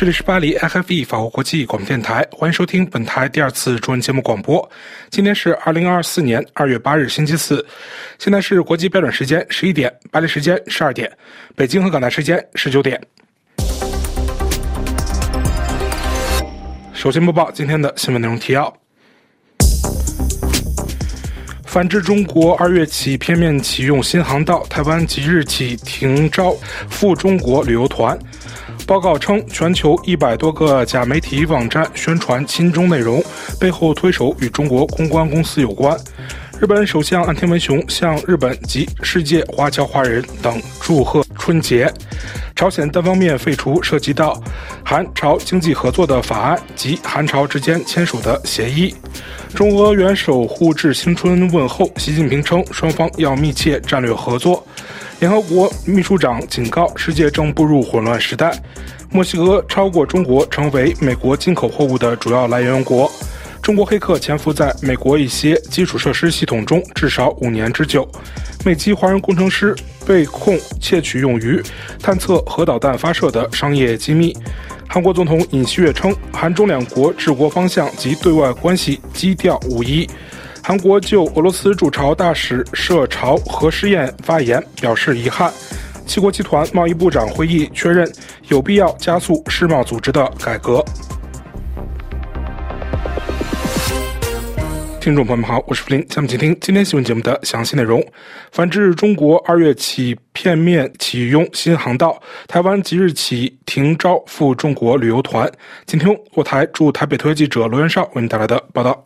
这里是巴黎 FFE 法国国际广播电台，欢迎收听本台第二次中文节目广播。今天是二零二四年二月八日，星期四，现在是国际标准时间十一点，巴黎时间十二点，北京和港台时间十九点。首先播报今天的新闻内容提要。反制中国二月起片面启用新航道，台湾即日起停招赴中国旅游团。报告称，全球一百多个假媒体网站宣传亲中内容，背后推手与中国公关公司有关。日本首相岸田文雄向日本及世界华侨华人等祝贺春节。朝鲜单方面废除涉及到韩朝经济合作的法案及韩朝之间签署的协议。中俄元首互致新春问候，习近平称双方要密切战略合作。联合国秘书长警告，世界正步入混乱时代。墨西哥超过中国，成为美国进口货物的主要来源国。中国黑客潜伏在美国一些基础设施系统中至少五年之久。美籍华人工程师被控窃取用于探测核导弹发射的商业机密。韩国总统尹锡悦称，韩中两国治国方向及对外关系基调无一。韩国就俄罗斯驻朝大使涉朝核试验发言表示遗憾。七国集团贸易部长会议确认有必要加速世贸组织的改革。听众朋友们好，我是福林，下面请听今天新闻节目的详细内容。反制中国二月起片面启用新航道，台湾即日起停招赴中国旅游团。请听我台驻台北特约记者罗元绍为您带来的报道。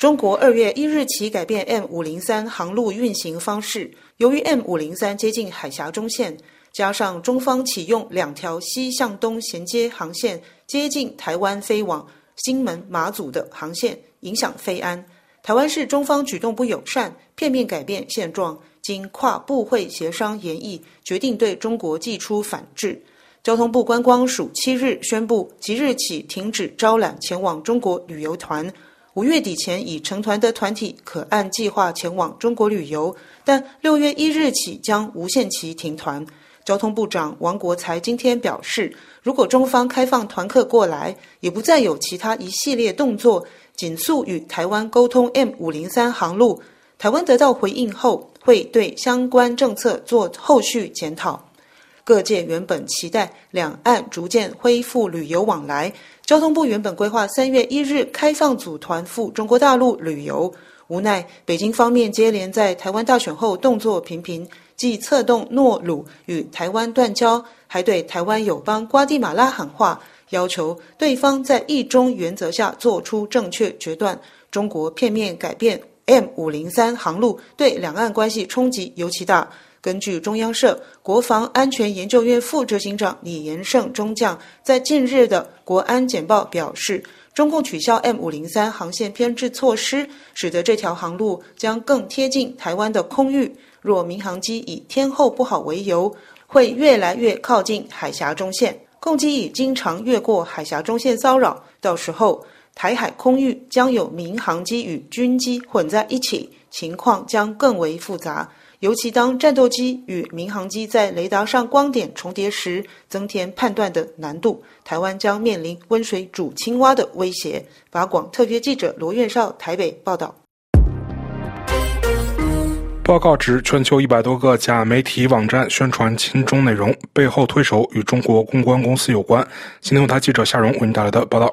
中国二月一日起改变 M 五零三航路运行方式。由于 M 五零三接近海峡中线，加上中方启用两条西向东衔接航线，接近台湾飞往金门、马祖的航线，影响飞安。台湾是中方举动不友善，片面改变现状，经跨部会协商研议，决定对中国寄出反制。交通部观光署七日宣布，即日起停止招揽前往中国旅游团。五月底前已成团的团体可按计划前往中国旅游，但六月一日起将无限期停团。交通部长王国才今天表示，如果中方开放团客过来，也不再有其他一系列动作，紧速与台湾沟通 M 五零三航路。台湾得到回应后，会对相关政策做后续检讨。各界原本期待两岸逐渐恢复旅游往来。交通部原本规划三月一日开放组团赴中国大陆旅游，无奈北京方面接连在台湾大选后动作频频，既策动诺鲁与台湾断交，还对台湾友邦瓜地马拉喊话，要求对方在一中原则下做出正确决断。中国片面改变 M 五零三航路，对两岸关系冲击尤其大。根据中央社国防安全研究院副执行长李延胜中将在近日的国安简报表示，中共取消 M 五零三航线偏置措施，使得这条航路将更贴近台湾的空域。若民航机以天候不好为由，会越来越靠近海峡中线，共机已经常越过海峡中线骚扰，到时候台海空域将有民航机与军机混在一起，情况将更为复杂。尤其当战斗机与民航机在雷达上光点重叠时，增添判断的难度。台湾将面临温水煮青蛙的威胁。法广特约记者罗院少台北报道。报告指，全球一百多个假媒体网站宣传亲中内容，背后推手与中国公关公司有关。今天，由台记者夏荣为您带来的报道。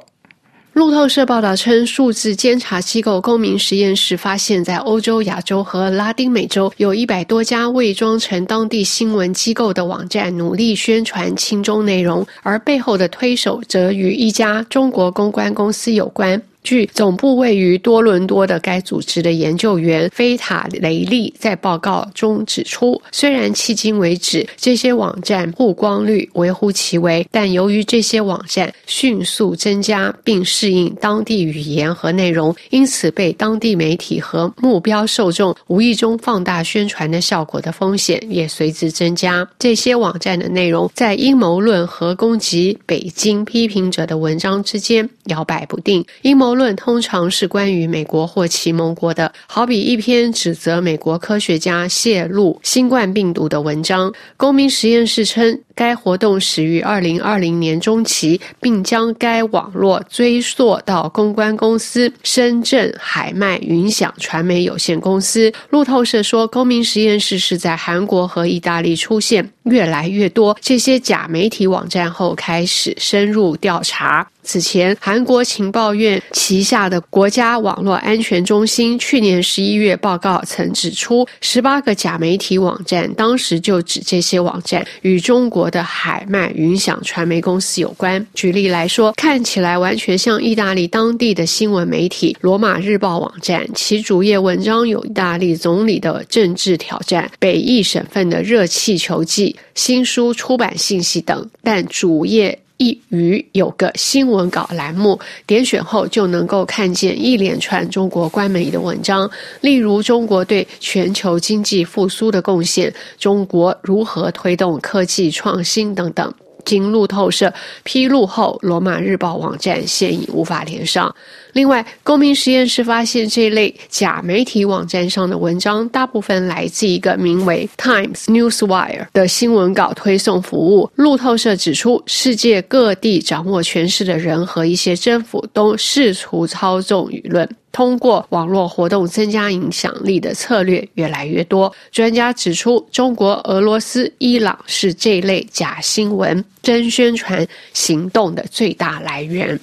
路透社报道称，数字监察机构公民实验室发现，在欧洲、亚洲和拉丁美洲，有一百多家伪装成当地新闻机构的网站，努力宣传亲中内容，而背后的推手则与一家中国公关公司有关。据总部位于多伦多的该组织的研究员菲塔雷利在报告中指出，虽然迄今为止这些网站曝光率微乎其微，但由于这些网站迅速增加并适应当地语言和内容，因此被当地媒体和目标受众无意中放大宣传的效果的风险也随之增加。这些网站的内容在阴谋论和攻击北京批评者的文章之间摇摆不定，阴谋。论通常是关于美国或其盟国的，好比一篇指责美国科学家泄露新冠病毒的文章。公民实验室称，该活动始于二零二零年中期，并将该网络追溯到公关公司深圳海脉云享传媒有限公司。路透社说，公民实验室是在韩国和意大利出现越来越多这些假媒体网站后，开始深入调查。此前，韩国情报院旗下的国家网络安全中心去年十一月报告曾指出，十八个假媒体网站，当时就指这些网站与中国的海脉云享传媒公司有关。举例来说，看起来完全像意大利当地的新闻媒体《罗马日报》网站，其主页文章有意大利总理的政治挑战、北翼省份的热气球季、新书出版信息等，但主页。一隅有个新闻稿栏目，点选后就能够看见一连串中国官媒的文章，例如中国对全球经济复苏的贡献、中国如何推动科技创新等等。经路透社披露后，罗马日报网站现已无法连上。另外，公民实验室发现这类假媒体网站上的文章，大部分来自一个名为 Times Newswire 的新闻稿推送服务。路透社指出，世界各地掌握权势的人和一些政府都试图操纵舆论。通过网络活动增加影响力的策略越来越多。专家指出，中国、俄罗斯、伊朗是这类假新闻、真宣传行动的最大来源。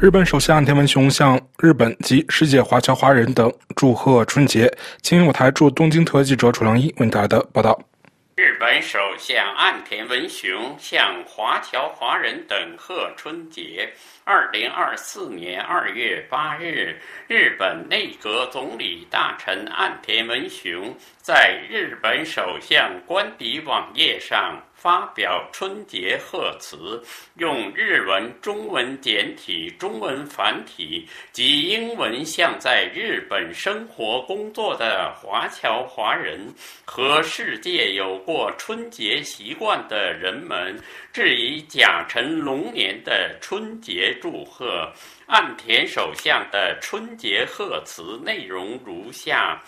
日本首相岸田文雄向日本及世界华侨华人等祝贺春节。请有台驻东京特记者楚良一为大家的报道。日本首相岸田文雄向华侨华人等贺春节。二零二四年二月八日，日本内阁总理大臣岸田文雄在日本首相官邸网页上。发表春节贺词，用日文、中文简体、中文繁体及英文向在日本生活工作的华侨华人和世界有过春节习惯的人们致以甲辰龙年的春节祝贺。岸田首相的春节贺词内容如下。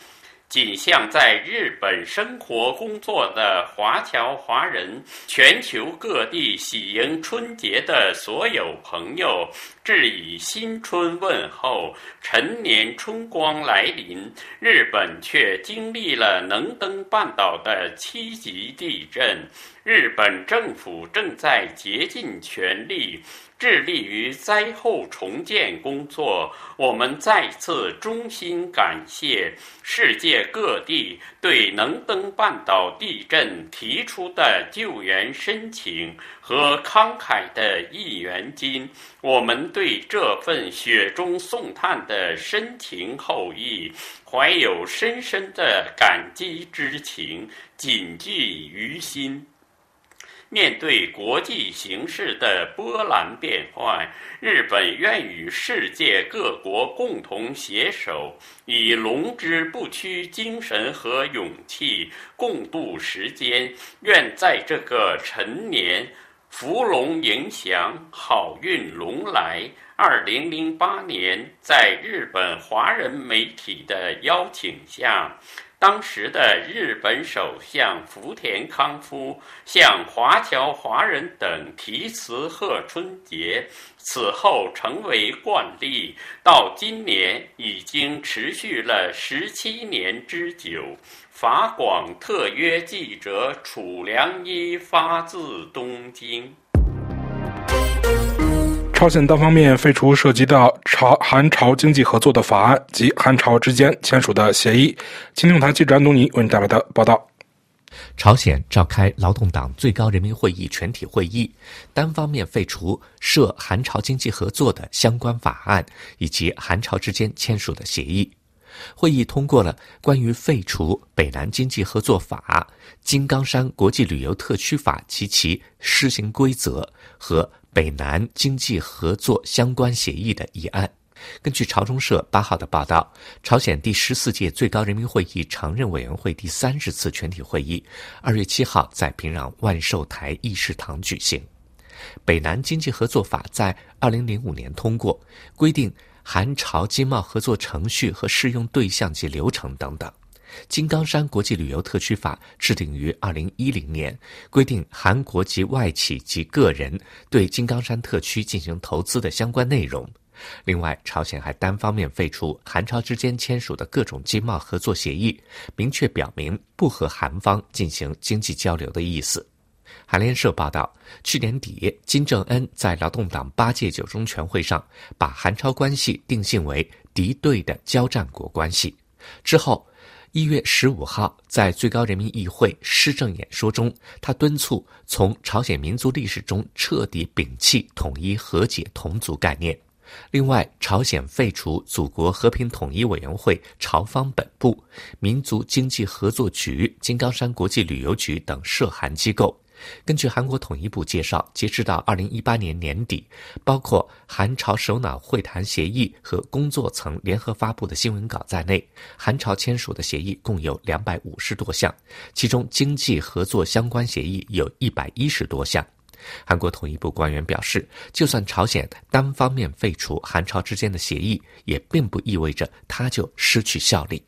仅向在日本生活工作的华侨华人、全球各地喜迎春节的所有朋友，致以新春问候。陈年春光来临，日本却经历了能登半岛的七级地震，日本政府正在竭尽全力。致力于灾后重建工作，我们再次衷心感谢世界各地对能登半岛地震提出的救援申请和慷慨的一元金。我们对这份雪中送炭的深情厚谊，怀有深深的感激之情，谨记于心。面对国际形势的波澜变幻，日本愿与世界各国共同携手，以龙之不屈精神和勇气共度时间。愿在这个陈年，福龙迎祥，好运龙来。二零零八年，在日本华人媒体的邀请下。当时的日本首相福田康夫向华侨华人等题词贺春节，此后成为惯例，到今年已经持续了十七年之久。法广特约记者楚良一发自东京。朝鲜单方面废除涉及到朝韩朝经济合作的法案及韩朝之间签署的协议。青听台记者安东尼为你带来的报道：朝鲜召开劳动党最高人民会议全体会议，单方面废除涉韩朝经济合作的相关法案以及韩朝之间签署的协议。会议通过了关于废除北南经济合作法、金刚山国际旅游特区法及其施行规则和。北南经济合作相关协议的议案。根据朝中社八号的报道，朝鲜第十四届最高人民会议常任委员会第三十次全体会议二月七号在平壤万寿台议事堂举行。北南经济合作法在二零零五年通过，规定韩朝经贸合作程序和适用对象及流程等等。金刚山国际旅游特区法制定于二零一零年，规定韩国及外企及个人对金刚山特区进行投资的相关内容。另外，朝鲜还单方面废除韩朝之间签署的各种经贸合作协议，明确表明不和韩方进行经济交流的意思。韩联社报道，去年底，金正恩在劳动党八届九中全会上把韩朝关系定性为敌对的交战国关系。之后，一月十五号在最高人民议会施政演说中，他敦促从朝鲜民族历史中彻底摒弃统一、和解、同族概念。另外，朝鲜废除祖国和平统一委员会朝方本部、民族经济合作局、金刚山国际旅游局等涉韩机构。根据韩国统一部介绍，截止到二零一八年年底，包括韩朝首脑会谈协议和工作层联合发布的新闻稿在内，韩朝签署的协议共有两百五十多项，其中经济合作相关协议有一百一十多项。韩国统一部官员表示，就算朝鲜单方面废除韩朝之间的协议，也并不意味着它就失去效力。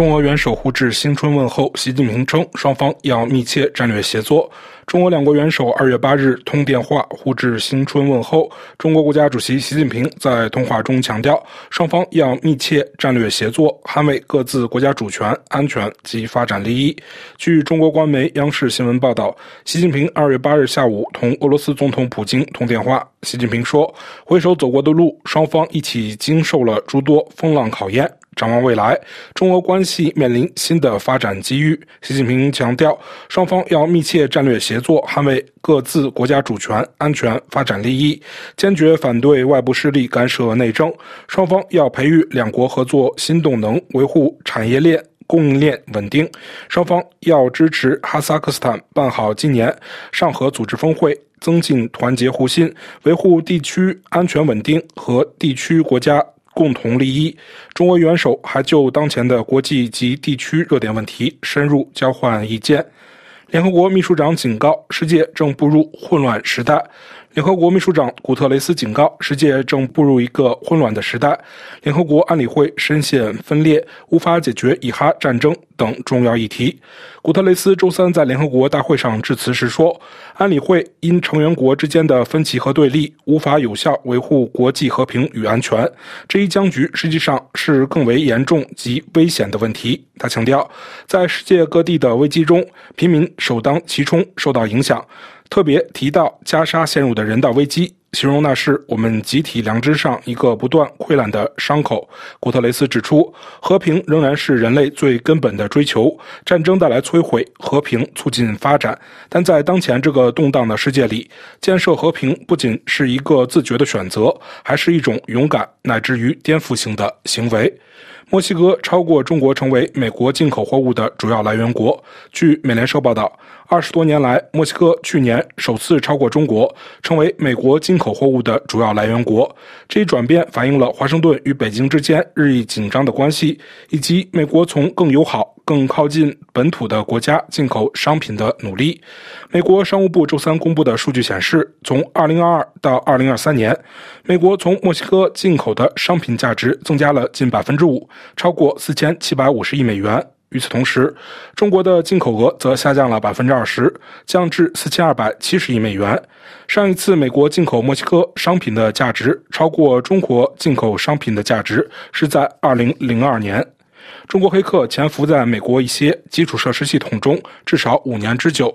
中俄元首互致新春问候，习近平称双方要密切战略协作。中俄两国元首二月八日通电话互致新春问候。中国国家主席习近平在通话中强调，双方要密切战略协作，捍卫各自国家主权、安全及发展利益。据中国官媒央视新闻报道，习近平二月八日下午同俄罗斯总统普京通电话。习近平说：“回首走过的路，双方一起经受了诸多风浪考验。”展望未来，中俄关系面临新的发展机遇。习近平强调，双方要密切战略协作，捍卫各自国家主权、安全、发展利益，坚决反对外部势力干涉内政。双方要培育两国合作新动能，维护产业链、供应链稳定。双方要支持哈萨克斯坦办好今年上合组织峰会，增进团结互信，维护地区安全稳定和地区国家。共同利益，中俄元首还就当前的国际及地区热点问题深入交换意见。联合国秘书长警告，世界正步入混乱时代。联合国秘书长古特雷斯警告，世界正步入一个混乱的时代。联合国安理会深陷分裂，无法解决以哈战争等重要议题。古特雷斯周三在联合国大会上致辞时说：“安理会因成员国之间的分歧和对立，无法有效维护国际和平与安全。这一僵局实际上是更为严重及危险的问题。”他强调，在世界各地的危机中，平民首当其冲受到影响。特别提到加沙陷入的人道危机，形容那是我们集体良知上一个不断溃烂的伤口。古特雷斯指出，和平仍然是人类最根本的追求，战争带来摧毁，和平促进发展。但在当前这个动荡的世界里，建设和平不仅是一个自觉的选择，还是一种勇敢乃至于颠覆性的行为。墨西哥超过中国成为美国进口货物的主要来源国。据美联社报道，二十多年来，墨西哥去年首次超过中国，成为美国进口货物的主要来源国。这一转变反映了华盛顿与北京之间日益紧张的关系，以及美国从更友好。更靠近本土的国家进口商品的努力。美国商务部周三公布的数据显示，从2022到2023年，美国从墨西哥进口的商品价值增加了近百分之五，超过4750亿美元。与此同时，中国的进口额则下降了百分之二十，降至4270亿美元。上一次美国进口墨西哥商品的价值超过中国进口商品的价值，是在2002年。中国黑客潜伏在美国一些基础设施系统中至少五年之久。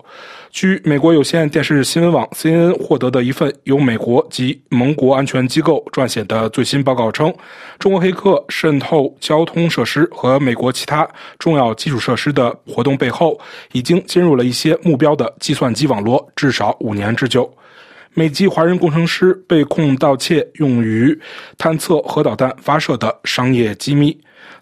据美国有线电视新闻网 CNN 获得的一份由美国及盟国安全机构撰写的最新报告称，中国黑客渗透交通设施和美国其他重要基础设施的活动背后，已经进入了一些目标的计算机网络至少五年之久。美籍华人工程师被控盗窃用于探测核导弹发射的商业机密。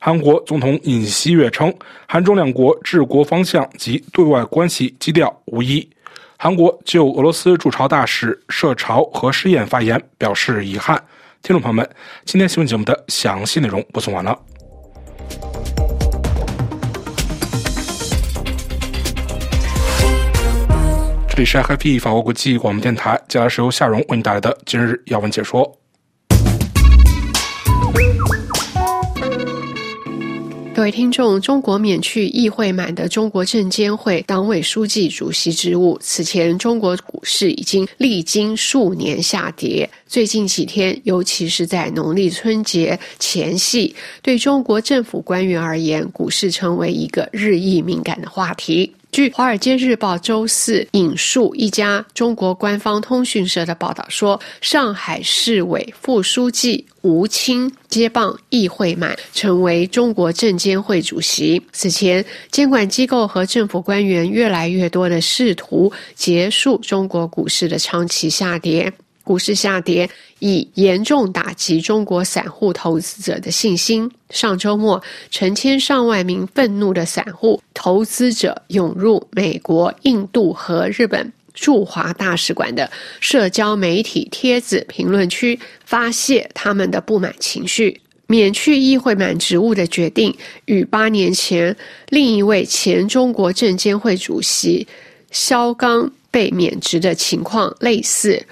韩国总统尹锡悦称，韩中两国治国方向及对外关系基调无异。韩国就俄罗斯驻朝大使涉朝核试验发言表示遗憾。听众朋友们，今天新闻节目的详细内容播送完了。这里是 HFP 法国国际广播电台，接下来是由夏荣为您带来的今日要闻解说。位听众，中国免去议会满的中国证监会党委书记、主席职务。此前，中国股市已经历经数年下跌，最近几天，尤其是在农历春节前夕，对中国政府官员而言，股市成为一个日益敏感的话题。据《华尔街日报》周四引述一家中国官方通讯社的报道说，上海市委副书记吴清接棒议会满，成为中国证监会主席。此前，监管机构和政府官员越来越多的试图结束中国股市的长期下跌。股市下跌已严重打击中国散户投资者的信心。上周末，成千上万名愤怒的散户投资者涌入美国、印度和日本驻华大使馆的社交媒体帖子评论区，发泄他们的不满情绪。免去议会满职务的决定，与八年前另一位前中国证监会主席肖钢被免职的情况类似。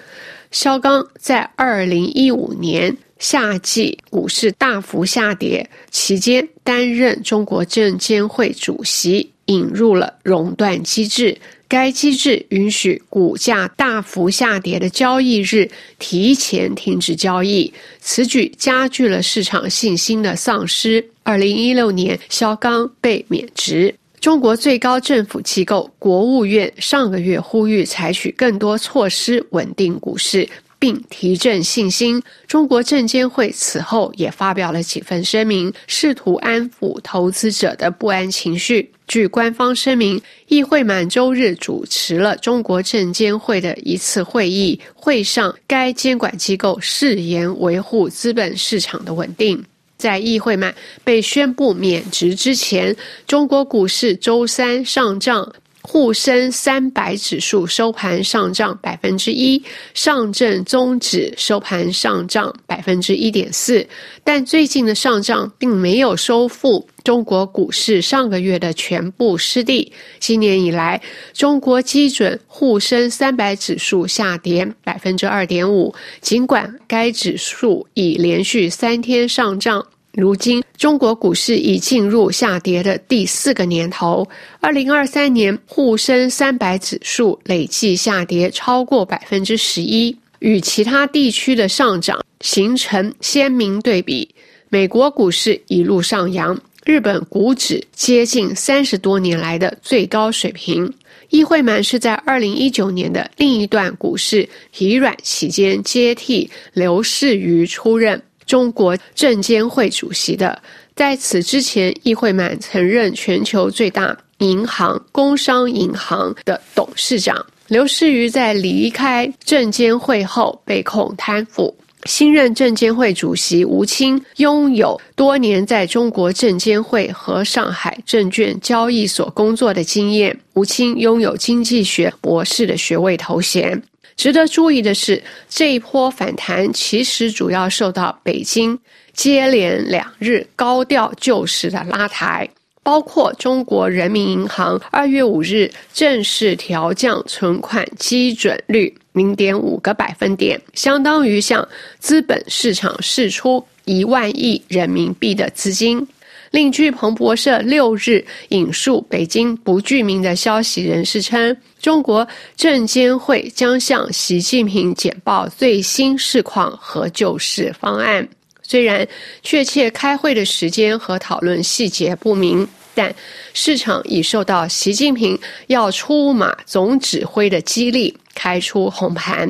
肖钢在二零一五年夏季股市大幅下跌期间担任中国证监会主席，引入了熔断机制。该机制允许股价大幅下跌的交易日提前停止交易，此举加剧了市场信心的丧失。二零一六年，肖钢被免职。中国最高政府机构国务院上个月呼吁采取更多措施稳定股市，并提振信心。中国证监会此后也发表了几份声明，试图安抚投资者的不安情绪。据官方声明，议会满周日主持了中国证监会的一次会议，会上该监管机构誓言维护资本市场的稳定。在议会满被宣布免职之前，中国股市周三上涨，沪深三百指数收盘上涨百分之一，上证综指收盘上涨百分之一点四。但最近的上涨并没有收复中国股市上个月的全部失地。今年以来，中国基准沪深三百指数下跌百分之二点五，尽管该指数已连续三天上涨。如今，中国股市已进入下跌的第四个年头。二零二三年，沪深三百指数累计下跌超过百分之十一，与其他地区的上涨形成鲜明对比。美国股市一路上扬，日本股指接近三十多年来的最高水平。议会满是在二零一九年的另一段股市疲软期间接替刘士余出任。中国证监会主席的，在此之前，易会满曾任全球最大银行工商银行的董事长。刘士余在离开证监会后被控贪腐。新任证监会主席吴清拥有多年在中国证监会和上海证券交易所工作的经验。吴清拥有经济学博士的学位头衔。值得注意的是，这一波反弹其实主要受到北京接连两日高调救市的拉抬，包括中国人民银行二月五日正式调降存款基准率零点五个百分点，相当于向资本市场释出一万亿人民币的资金。另据彭博社六日引述北京不具名的消息人士称，中国证监会将向习近平简报最新市况和救市方案。虽然确切开会的时间和讨论细节不明，但市场已受到习近平要出马总指挥的激励，开出红盘。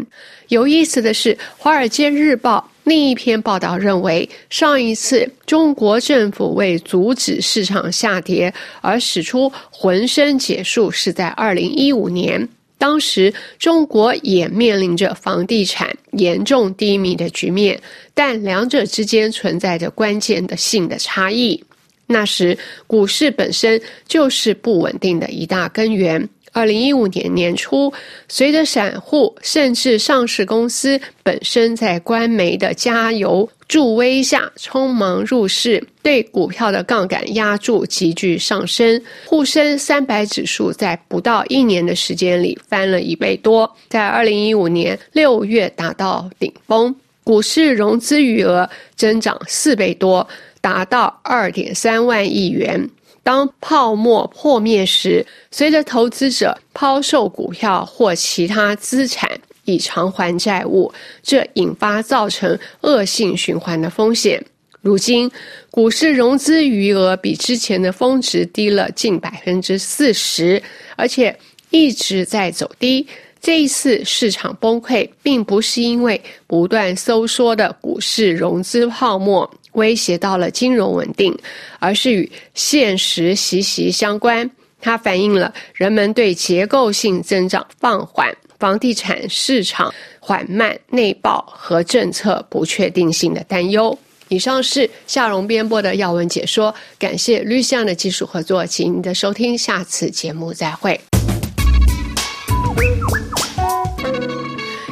有意思的是，《华尔街日报》。另一篇报道认为，上一次中国政府为阻止市场下跌而使出浑身解数是在二零一五年，当时中国也面临着房地产严重低迷的局面，但两者之间存在着关键的性的差异。那时股市本身就是不稳定的一大根源。二零一五年年初，随着散户甚至上市公司本身在官媒的加油助威下匆忙入市，对股票的杠杆压注急剧上升。沪深三百指数在不到一年的时间里翻了一倍多，在二零一五年六月达到顶峰。股市融资余额增长四倍多，达到二点三万亿元。当泡沫破灭时，随着投资者抛售股票或其他资产以偿还债务，这引发造成恶性循环的风险。如今，股市融资余额比之前的峰值低了近百分之四十，而且一直在走低。这一次市场崩溃，并不是因为不断收缩的股市融资泡沫。威胁到了金融稳定，而是与现实息息相关。它反映了人们对结构性增长放缓、房地产市场缓慢内爆和政策不确定性的担忧。以上是夏荣编播的要闻解说，感谢绿象的技术合作，请您的收听，下次节目再会。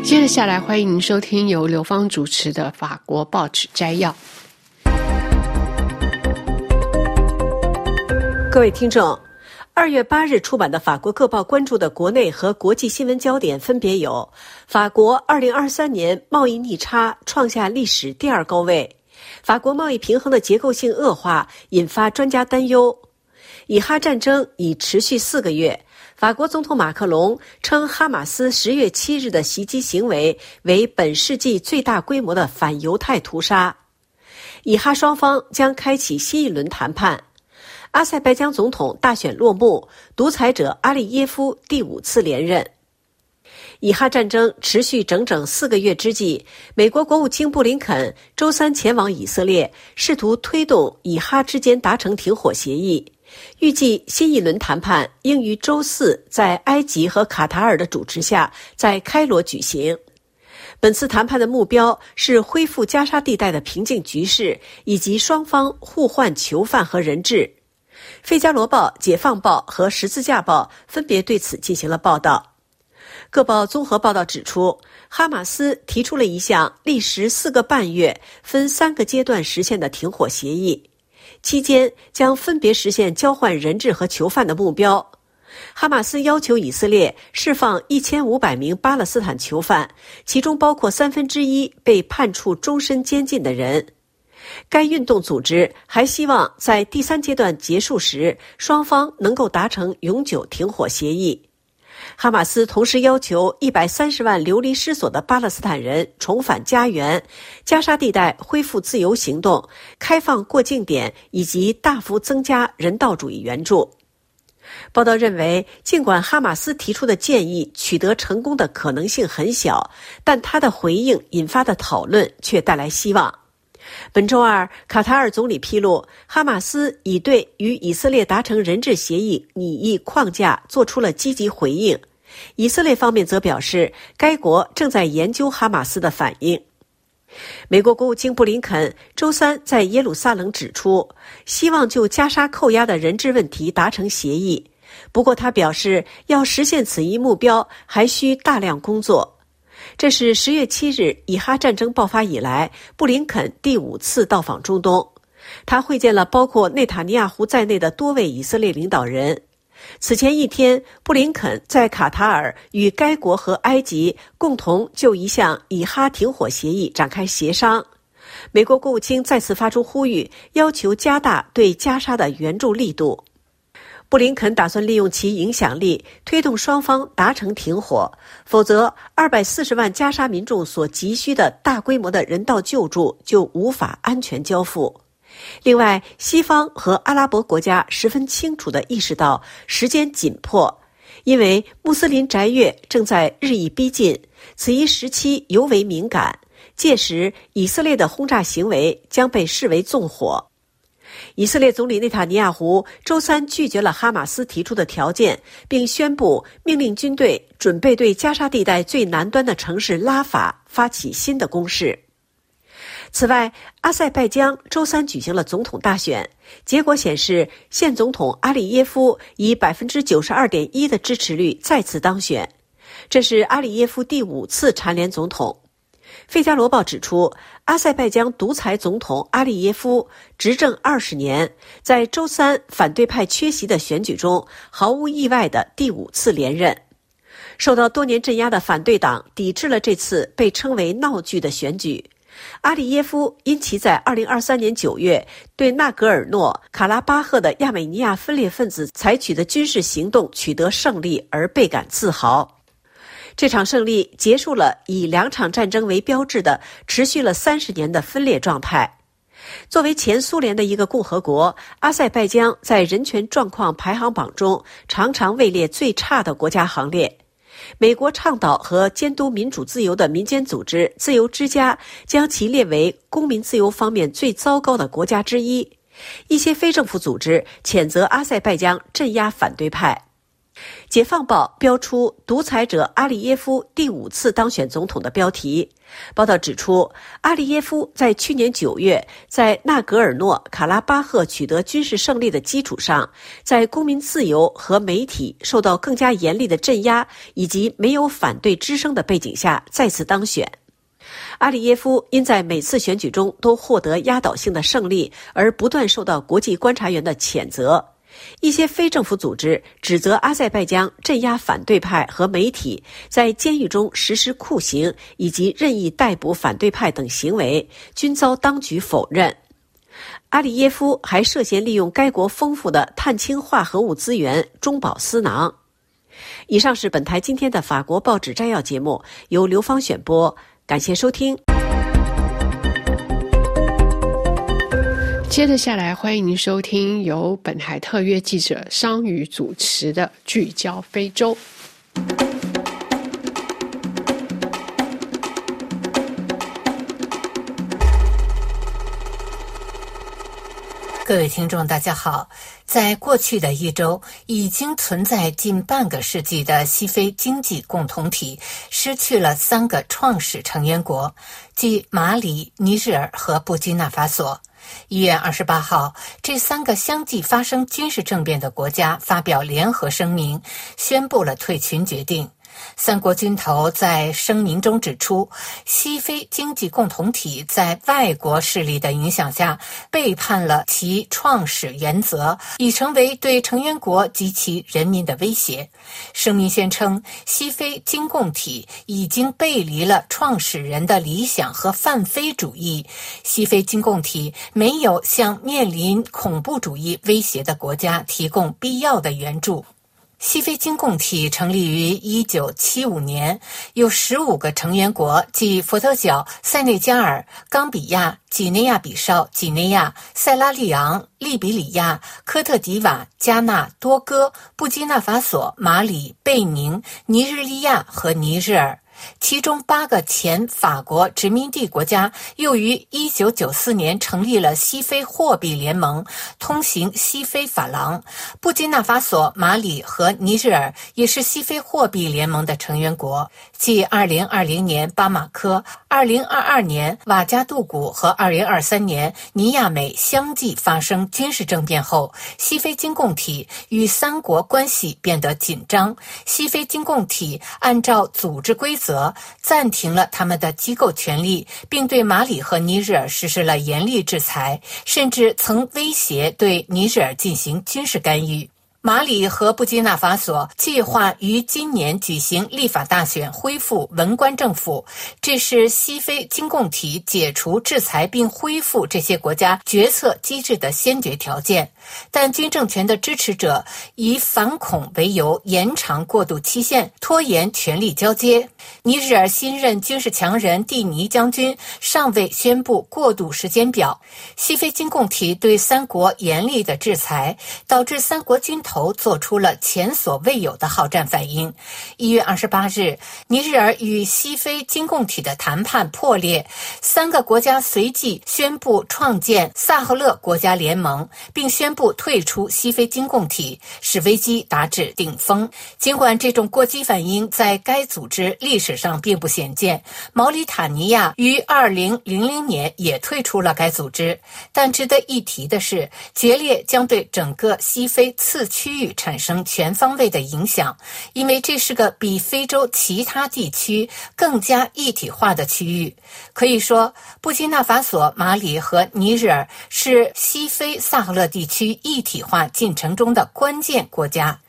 接着下来，欢迎您收听由刘芳主持的法国报纸摘要。各位听众，二月八日出版的法国各报关注的国内和国际新闻焦点分别有：法国二零二三年贸易逆差创下历史第二高位；法国贸易平衡的结构性恶化引发专家担忧；以哈战争已持续四个月，法国总统马克龙称哈马斯十月七日的袭击行为为本世纪最大规模的反犹太屠杀；以哈双方将开启新一轮谈判。阿塞拜疆总统大选落幕，独裁者阿利耶夫第五次连任。以哈战争持续整整四个月之际，美国国务卿布林肯周三前往以色列，试图推动以哈之间达成停火协议。预计新一轮谈判应于周四在埃及和卡塔尔的主持下在开罗举行。本次谈判的目标是恢复加沙地带的平静局势，以及双方互换囚犯和人质。《费加罗报》《解放报》和《十字架报》分别对此进行了报道。各报综合报道指出，哈马斯提出了一项历时四个半月、分三个阶段实现的停火协议，期间将分别实现交换人质和囚犯的目标。哈马斯要求以色列释放一千五百名巴勒斯坦囚犯，其中包括三分之一被判处终身监禁的人。该运动组织还希望在第三阶段结束时，双方能够达成永久停火协议。哈马斯同时要求一百三十万流离失所的巴勒斯坦人重返家园，加沙地带恢复自由行动，开放过境点，以及大幅增加人道主义援助。报道认为，尽管哈马斯提出的建议取得成功的可能性很小，但他的回应引发的讨论却带来希望。本周二，卡塔尔总理披露，哈马斯已对与以色列达成人质协议拟议框架做出了积极回应。以色列方面则表示，该国正在研究哈马斯的反应。美国国务卿布林肯周三在耶路撒冷指出，希望就加沙扣押的人质问题达成协议。不过，他表示，要实现此一目标，还需大量工作。这是十月七日以哈战争爆发以来，布林肯第五次到访中东。他会见了包括内塔尼亚胡在内的多位以色列领导人。此前一天，布林肯在卡塔尔与该国和埃及共同就一项以哈停火协议展开协商。美国国务卿再次发出呼吁，要求加大对加沙的援助力度。布林肯打算利用其影响力推动双方达成停火，否则二百四十万加沙民众所急需的大规模的人道救助就无法安全交付。另外，西方和阿拉伯国家十分清楚地意识到时间紧迫，因为穆斯林斋月正在日益逼近，此一时期尤为敏感。届时，以色列的轰炸行为将被视为纵火。以色列总理内塔尼亚胡周三拒绝了哈马斯提出的条件，并宣布命令军队准备对加沙地带最南端的城市拉法发起新的攻势。此外，阿塞拜疆周三举行了总统大选，结果显示，现总统阿里耶夫以百分之九十二点一的支持率再次当选，这是阿里耶夫第五次蝉联总统。《费加罗报》指出，阿塞拜疆独裁总统阿利耶夫执政二十年，在周三反对派缺席的选举中，毫无意外的第五次连任。受到多年镇压的反对党抵制了这次被称为闹剧的选举。阿里耶夫因其在2023年9月对纳格尔诺卡拉巴赫的亚美尼亚分裂分子采取的军事行动取得胜利而倍感自豪。这场胜利结束了以两场战争为标志的持续了三十年的分裂状态。作为前苏联的一个共和国，阿塞拜疆在人权状况排行榜中常常位列最差的国家行列。美国倡导和监督民主自由的民间组织“自由之家”将其列为公民自由方面最糟糕的国家之一。一些非政府组织谴责阿塞拜疆镇压反对派。解放报标出“独裁者阿里耶夫第五次当选总统”的标题。报道指出，阿里耶夫在去年九月在纳格尔诺卡拉巴赫取得军事胜利的基础上，在公民自由和媒体受到更加严厉的镇压以及没有反对之声的背景下再次当选。阿里耶夫因在每次选举中都获得压倒性的胜利而不断受到国际观察员的谴责。一些非政府组织指责阿塞拜疆镇压反对派和媒体，在监狱中实施酷刑以及任意逮捕反对派等行为，均遭当局否认。阿里耶夫还涉嫌利用该国丰富的碳氢化合物资源中饱私囊。以上是本台今天的法国报纸摘要节目，由刘芳选播，感谢收听。接着下来，欢迎您收听由本台特约记者商宇主持的《聚焦非洲》。各位听众，大家好。在过去的一周，已经存在近半个世纪的西非经济共同体失去了三个创始成员国，即马里、尼日尔和布基纳法索。一月二十八号，这三个相继发生军事政变的国家发表联合声明，宣布了退群决定。三国军头在声明中指出，西非经济共同体在外国势力的影响下背叛了其创始原则，已成为对成员国及其人民的威胁。声明宣称，西非经共体已经背离了创始人的理想和泛非主义。西非经共体没有向面临恐怖主义威胁的国家提供必要的援助。西非经共体成立于一九七五年，有十五个成员国，即佛得角、塞内加尔、冈比亚、几内亚比绍、几内亚、塞拉利昂、利比里亚、科特迪瓦、加纳、多哥、布基纳法索、马里、贝宁、尼日利亚和尼日尔。其中八个前法国殖民地国家又于1994年成立了西非货币联盟，通行西非法郎。布基纳法索、马里和尼日尔也是西非货币联盟的成员国。继2020年巴马科、2022年瓦加杜古和2023年尼亚美相继发生军事政变后，西非经共体与三国关系变得紧张。西非经共体按照组织规则。则暂停了他们的机构权利，并对马里和尼日尔实施了严厉制裁，甚至曾威胁对尼日尔进行军事干预。马里和布基纳法索计划于今年举行立法大选，恢复文官政府。这是西非经共体解除制裁并恢复这些国家决策机制的先决条件。但军政权的支持者以反恐为由延长过渡期限，拖延权力交接。尼日尔新任军事强人蒂尼将军尚未宣布过渡时间表。西非经共体对三国严厉的制裁，导致三国军。头做出了前所未有的好战反应。一月二十八日，尼日尔与西非经共体的谈判破裂，三个国家随即宣布创建萨赫勒国家联盟，并宣布退出西非经共体，使危机达至顶峰。尽管这种过激反应在该组织历史上并不鲜见，毛里塔尼亚于二零零零年也退出了该组织。但值得一提的是，决裂将对整个西非次。区域产生全方位的影响，因为这是个比非洲其他地区更加一体化的区域。可以说，布基纳法索、马里和尼日尔是西非萨赫勒地区区一体化进程中的关键国家。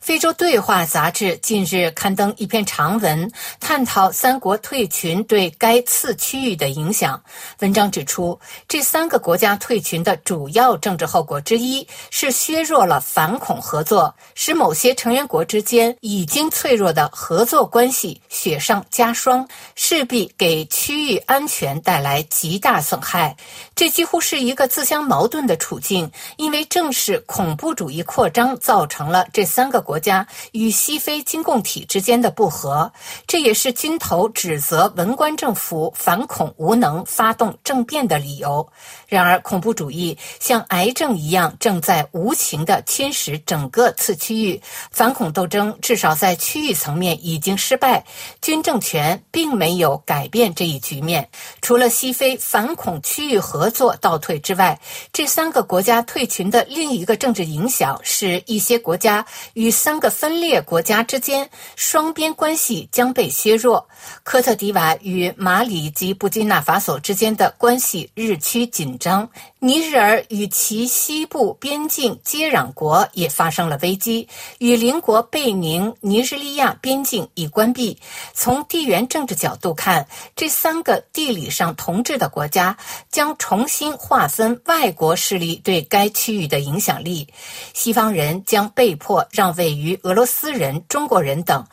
非洲对话杂志近日刊登一篇长文，探讨三国退群对该次区域的影响。文章指出，这三个国家退群的主要政治后果之一是削弱了反恐合作，使某些成员国之间已经脆弱的合作关系雪上加霜，势必给区域安全带来极大损害。这几乎是一个自相矛盾的处境，因为正是恐怖主义扩张造成了这三个。国家与西非经共体之间的不和，这也是军头指责文官政府反恐无能、发动政变的理由。然而，恐怖主义像癌症一样，正在无情地侵蚀整个次区域。反恐斗争至少在区域层面已经失败，军政权并没有改变这一局面。除了西非反恐区域合作倒退之外，这三个国家退群的另一个政治影响是一些国家与。三个分裂国家之间双边关系将被削弱。科特迪瓦与马里及布基纳法索之间的关系日趋紧张。尼日尔与其西部边境接壤国也发生了危机，与邻国贝宁、尼日利亚边境已关闭。从地缘政治角度看，这三个地理上同治的国家将重新划分外国势力对该区域的影响力。西方人将被迫让位于俄罗斯人、中国人等，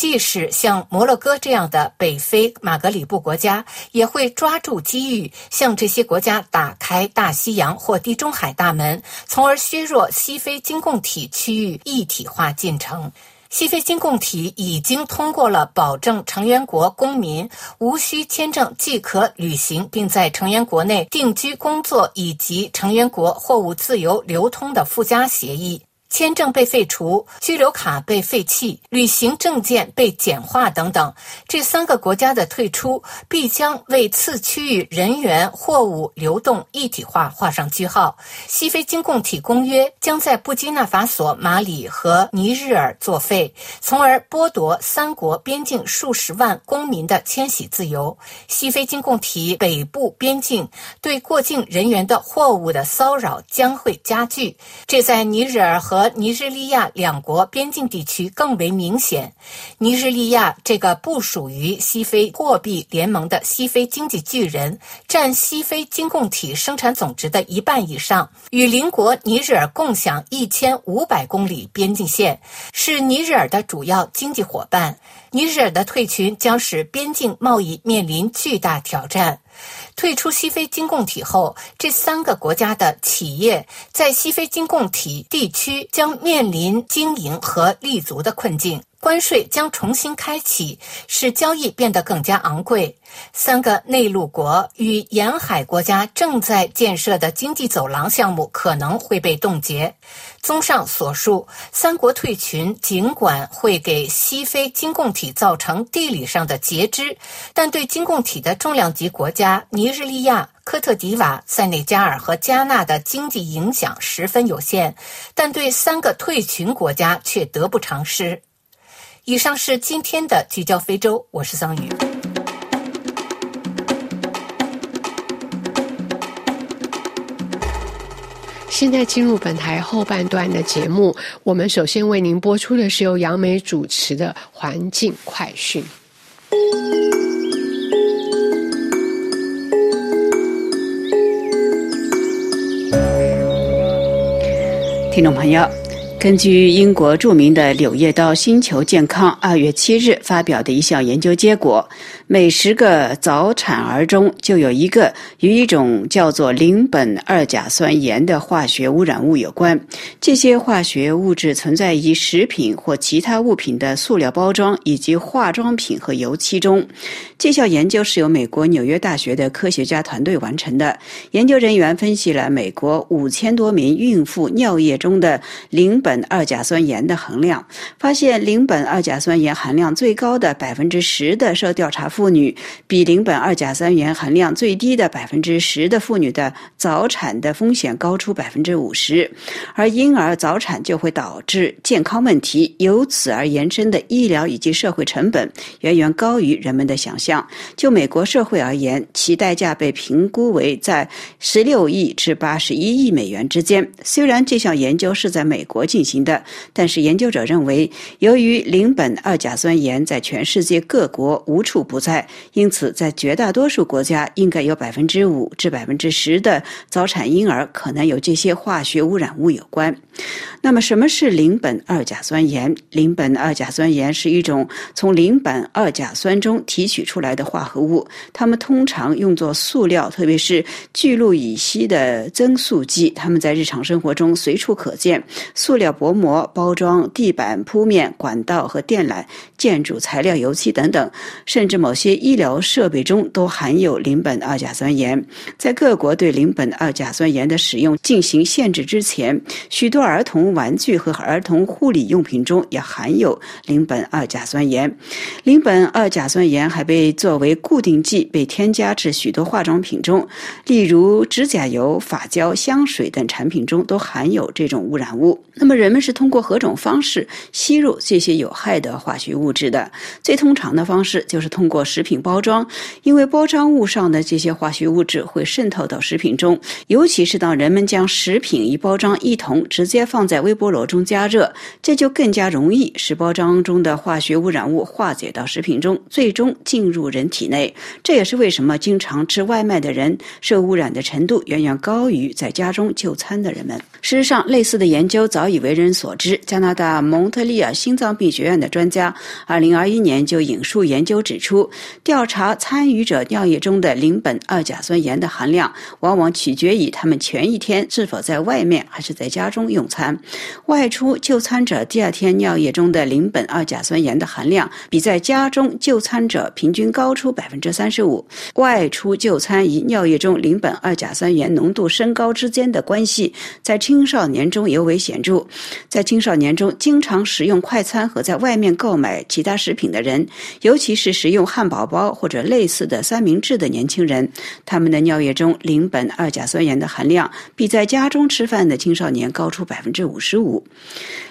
即使像摩洛哥这样的北非马格里布国家，也会抓住机遇向这些国家打开大。西洋或地中海大门，从而削弱西非经共体区域一体化进程。西非经共体已经通过了保证成员国公民无需签证即可旅行，并在成员国内定居工作，以及成员国货物自由流通的附加协议。签证被废除，居留卡被废弃，旅行证件被简化等等，这三个国家的退出必将为次区域人员、货物流动一体化画上句号。西非经共体公约将在布基纳法索、马里和尼日尔作废，从而剥夺三国边境数十万公民的迁徙自由。西非经共体北部边境对过境人员的货物的骚扰将会加剧，这在尼日尔和和尼日利亚两国边境地区更为明显。尼日利亚这个不属于西非货币联盟的西非经济巨人，占西非经共体生产总值的一半以上，与邻国尼日尔共享一千五百公里边境线，是尼日尔的主要经济伙伴。尼日尔的退群将使边境贸易面临巨大挑战。退出西非经共体后，这三个国家的企业在西非经共体地区将面临经营和立足的困境。关税将重新开启，使交易变得更加昂贵。三个内陆国与沿海国家正在建设的经济走廊项目可能会被冻结。综上所述，三国退群尽管会给西非经共体造成地理上的截肢，但对经共体的重量级国家尼日利亚、科特迪瓦、塞内加尔和加纳的经济影响十分有限，但对三个退群国家却得不偿失。以上是今天的聚焦非洲，我是桑宇。现在进入本台后半段的节目，我们首先为您播出的是由杨梅主持的环境快讯。听众朋友。根据英国著名的《柳叶刀星球健康》二月七日发表的一项研究结果，每十个早产儿中就有一个与一种叫做邻苯二甲酸盐的化学污染物有关。这些化学物质存在于食品或其他物品的塑料包装以及化妆品和油漆中。这项研究是由美国纽约大学的科学家团队完成的。研究人员分析了美国五千多名孕妇尿液中的邻苯。苯二甲酸盐的含量，发现邻苯二甲酸盐含量最高的百分之十的受调查妇女，比邻苯二甲酸盐含量最低的百分之十的妇女的早产的风险高出百分之五十，而婴儿早产就会导致健康问题，由此而延伸的医疗以及社会成本远远高于人们的想象。就美国社会而言，其代价被评估为在十六亿至八十一亿美元之间。虽然这项研究是在美国进进行的。但是研究者认为，由于邻苯二甲酸盐在全世界各国无处不在，因此在绝大多数国家，应该有百分之五至百分之十的早产婴儿可能有这些化学污染物有关。那么，什么是邻苯二甲酸盐？邻苯二甲酸盐是一种从邻苯二甲酸中提取出来的化合物，它们通常用作塑料，特别是聚氯乙烯的增塑剂。它们在日常生活中随处可见，塑料薄膜、包装、地板铺面、管道和电缆、建筑材料、油漆等等，甚至某些医疗设备中都含有邻苯二甲酸盐。在各国对邻苯二甲酸盐的使用进行限制之前，许多儿童玩具和儿童护理用品中也含有邻苯二甲酸盐。邻苯二甲酸盐还被作为固定剂被添加至许多化妆品中，例如指甲油、发胶、香水等产品中都含有这种污染物。那么，人们是通过何种方式吸入这些有害的化学物质的？最通常的方式就是通过食品包装，因为包装物上的这些化学物质会渗透到食品中，尤其是当人们将食品与包装一同直接放在微波炉中加热，这就更加容易使包装中的化学污染物化解到食品中，最终进入人体内。这也是为什么经常吃外卖的人受污染的程度远远高于在家中就餐的人们。事实上，类似的研究早已为为人所知。加拿大蒙特利尔心脏病学院的专家2021年就引述研究指出，调查参与者尿液中的邻苯二甲酸盐的含量，往往取决于他们前一天是否在外面还是在家中用餐。外出就餐者第二天尿液中的邻苯二甲酸盐的含量，比在家中就餐者平均高出百分之三十五。外出就餐与尿液中邻苯二甲酸盐浓度升高之间的关系，在青少年中尤为显著。在青少年中，经常食用快餐和在外面购买其他食品的人，尤其是食用汉堡包或者类似的三明治的年轻人，他们的尿液中邻苯二甲酸盐的含量比在家中吃饭的青少年高出百分之五十五。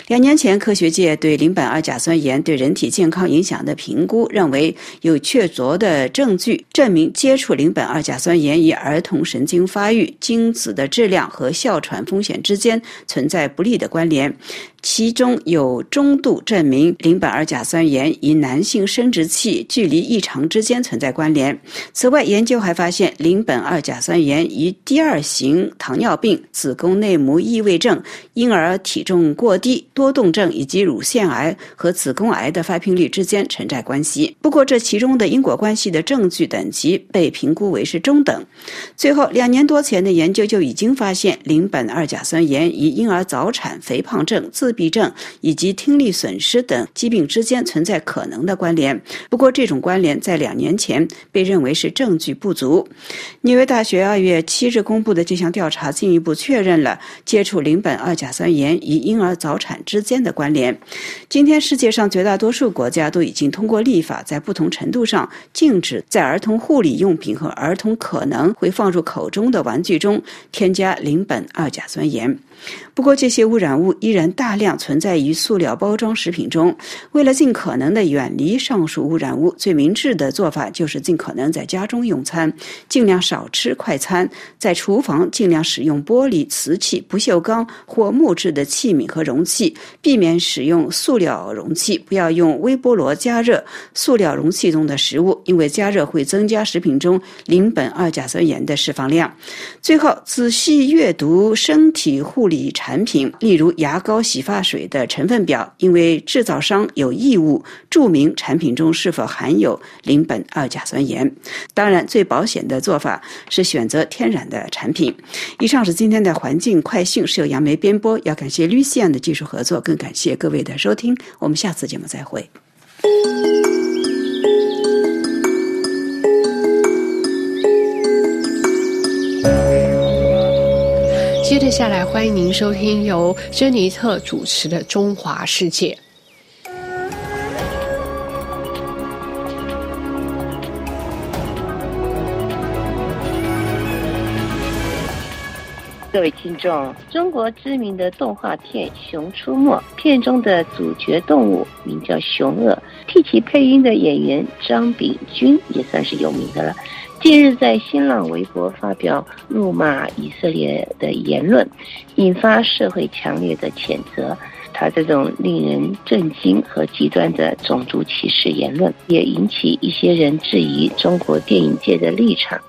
两年前，科学界对邻苯二甲酸盐对人体健康影响的评估认为，有确凿的证据证明接触邻苯二甲酸盐与儿童神经发育、精子的质量和哮喘风险之间存在不利的关联。其中有中度证明邻苯二甲酸盐与男性生殖器距离异常之间存在关联。此外，研究还发现邻苯二甲酸盐与第二型糖尿病、子宫内膜异位症、婴儿体重过低、多动症以及乳腺癌和子宫癌的发病率之间存在关系。不过，这其中的因果关系的证据等级被评估为是中等。最后，两年多前的研究就已经发现邻苯二甲酸盐与婴儿早产、肥肥胖症、自闭症以及听力损失等疾病之间存在可能的关联。不过，这种关联在两年前被认为是证据不足。纽约大学二月七日公布的这项调查进一步确认了接触邻苯二甲酸盐与婴儿早产之间的关联。今天，世界上绝大多数国家都已经通过立法，在不同程度上禁止在儿童护理用品和儿童可能会放入口中的玩具中添加邻苯二甲酸盐。不过，这些污染物依然大量存在于塑料包装食品中。为了尽可能的远离上述污染物，最明智的做法就是尽可能在家中用餐，尽量少吃快餐。在厨房尽量使用玻璃、瓷器、不锈钢或木质的器皿和容器，避免使用塑料容器。不要用微波炉加热塑料容器中的食物，因为加热会增加食品中邻苯二甲酸盐的释放量。最后，仔细阅读身体护理产品，例如牙膏、洗发水的成分表，因为制造商有义务注明产品中是否含有邻苯二甲酸盐。当然，最保险的做法是选择天然的产品。以上是今天的环境快讯，是由杨梅编播。要感谢绿西安的技术合作，更感谢各位的收听。我们下次节目再会。接着下来，欢迎您收听由珍妮特主持的《中华世界》。各位听众，中国知名的动画片《熊出没》片中的主角动物名叫熊鳄，替其配音的演员张炳军也算是有名的了。近日在新浪微博发表辱骂以色列的言论，引发社会强烈的谴责。他这种令人震惊和极端的种族歧视言论，也引起一些人质疑中国电影界的立场。